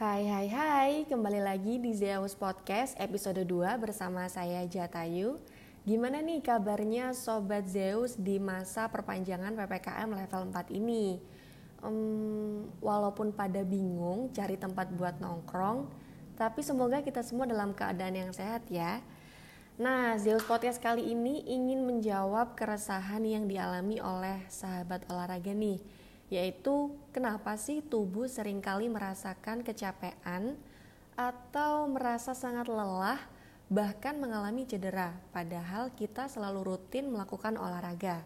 Hai hai hai, kembali lagi di Zeus Podcast episode 2 bersama saya Jatayu. Gimana nih kabarnya Sobat Zeus di masa perpanjangan PPKM level 4 ini? Um, walaupun pada bingung cari tempat buat nongkrong Tapi semoga kita semua dalam keadaan yang sehat ya. Nah, Zeus Podcast kali ini ingin menjawab keresahan yang dialami oleh sahabat olahraga nih yaitu kenapa sih tubuh sering kali merasakan kecapean atau merasa sangat lelah bahkan mengalami cedera padahal kita selalu rutin melakukan olahraga.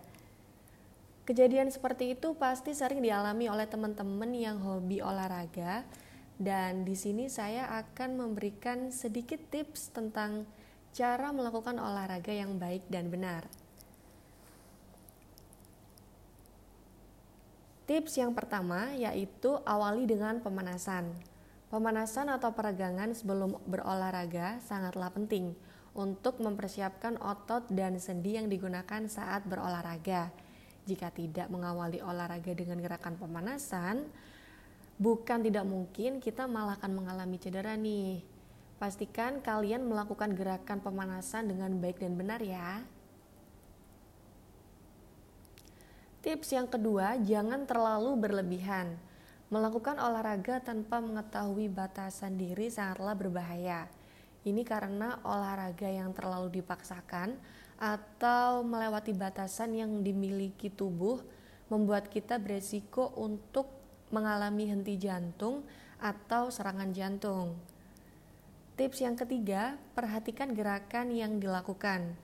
Kejadian seperti itu pasti sering dialami oleh teman-teman yang hobi olahraga dan di sini saya akan memberikan sedikit tips tentang cara melakukan olahraga yang baik dan benar. Tips yang pertama yaitu awali dengan pemanasan. Pemanasan atau peregangan sebelum berolahraga sangatlah penting untuk mempersiapkan otot dan sendi yang digunakan saat berolahraga. Jika tidak mengawali olahraga dengan gerakan pemanasan, bukan tidak mungkin kita malah akan mengalami cedera nih. Pastikan kalian melakukan gerakan pemanasan dengan baik dan benar ya. Tips yang kedua, jangan terlalu berlebihan. Melakukan olahraga tanpa mengetahui batasan diri sangatlah berbahaya. Ini karena olahraga yang terlalu dipaksakan atau melewati batasan yang dimiliki tubuh membuat kita beresiko untuk mengalami henti jantung atau serangan jantung. Tips yang ketiga, perhatikan gerakan yang dilakukan.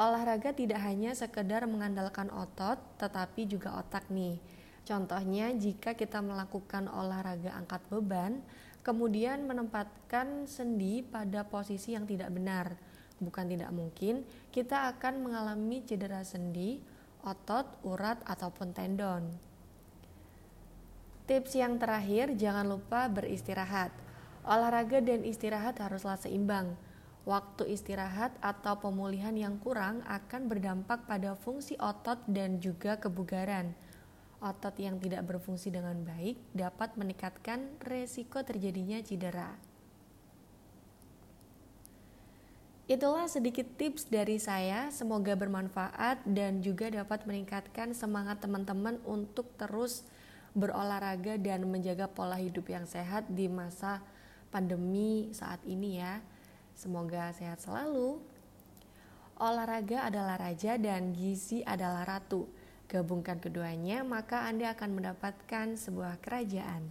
Olahraga tidak hanya sekedar mengandalkan otot, tetapi juga otak nih. Contohnya jika kita melakukan olahraga angkat beban, kemudian menempatkan sendi pada posisi yang tidak benar. Bukan tidak mungkin, kita akan mengalami cedera sendi, otot, urat, ataupun tendon. Tips yang terakhir, jangan lupa beristirahat. Olahraga dan istirahat haruslah seimbang Waktu istirahat atau pemulihan yang kurang akan berdampak pada fungsi otot dan juga kebugaran. Otot yang tidak berfungsi dengan baik dapat meningkatkan resiko terjadinya cedera. Itulah sedikit tips dari saya, semoga bermanfaat dan juga dapat meningkatkan semangat teman-teman untuk terus berolahraga dan menjaga pola hidup yang sehat di masa pandemi saat ini ya. Semoga sehat selalu. Olahraga adalah raja dan gizi adalah ratu. Gabungkan keduanya, maka Anda akan mendapatkan sebuah kerajaan.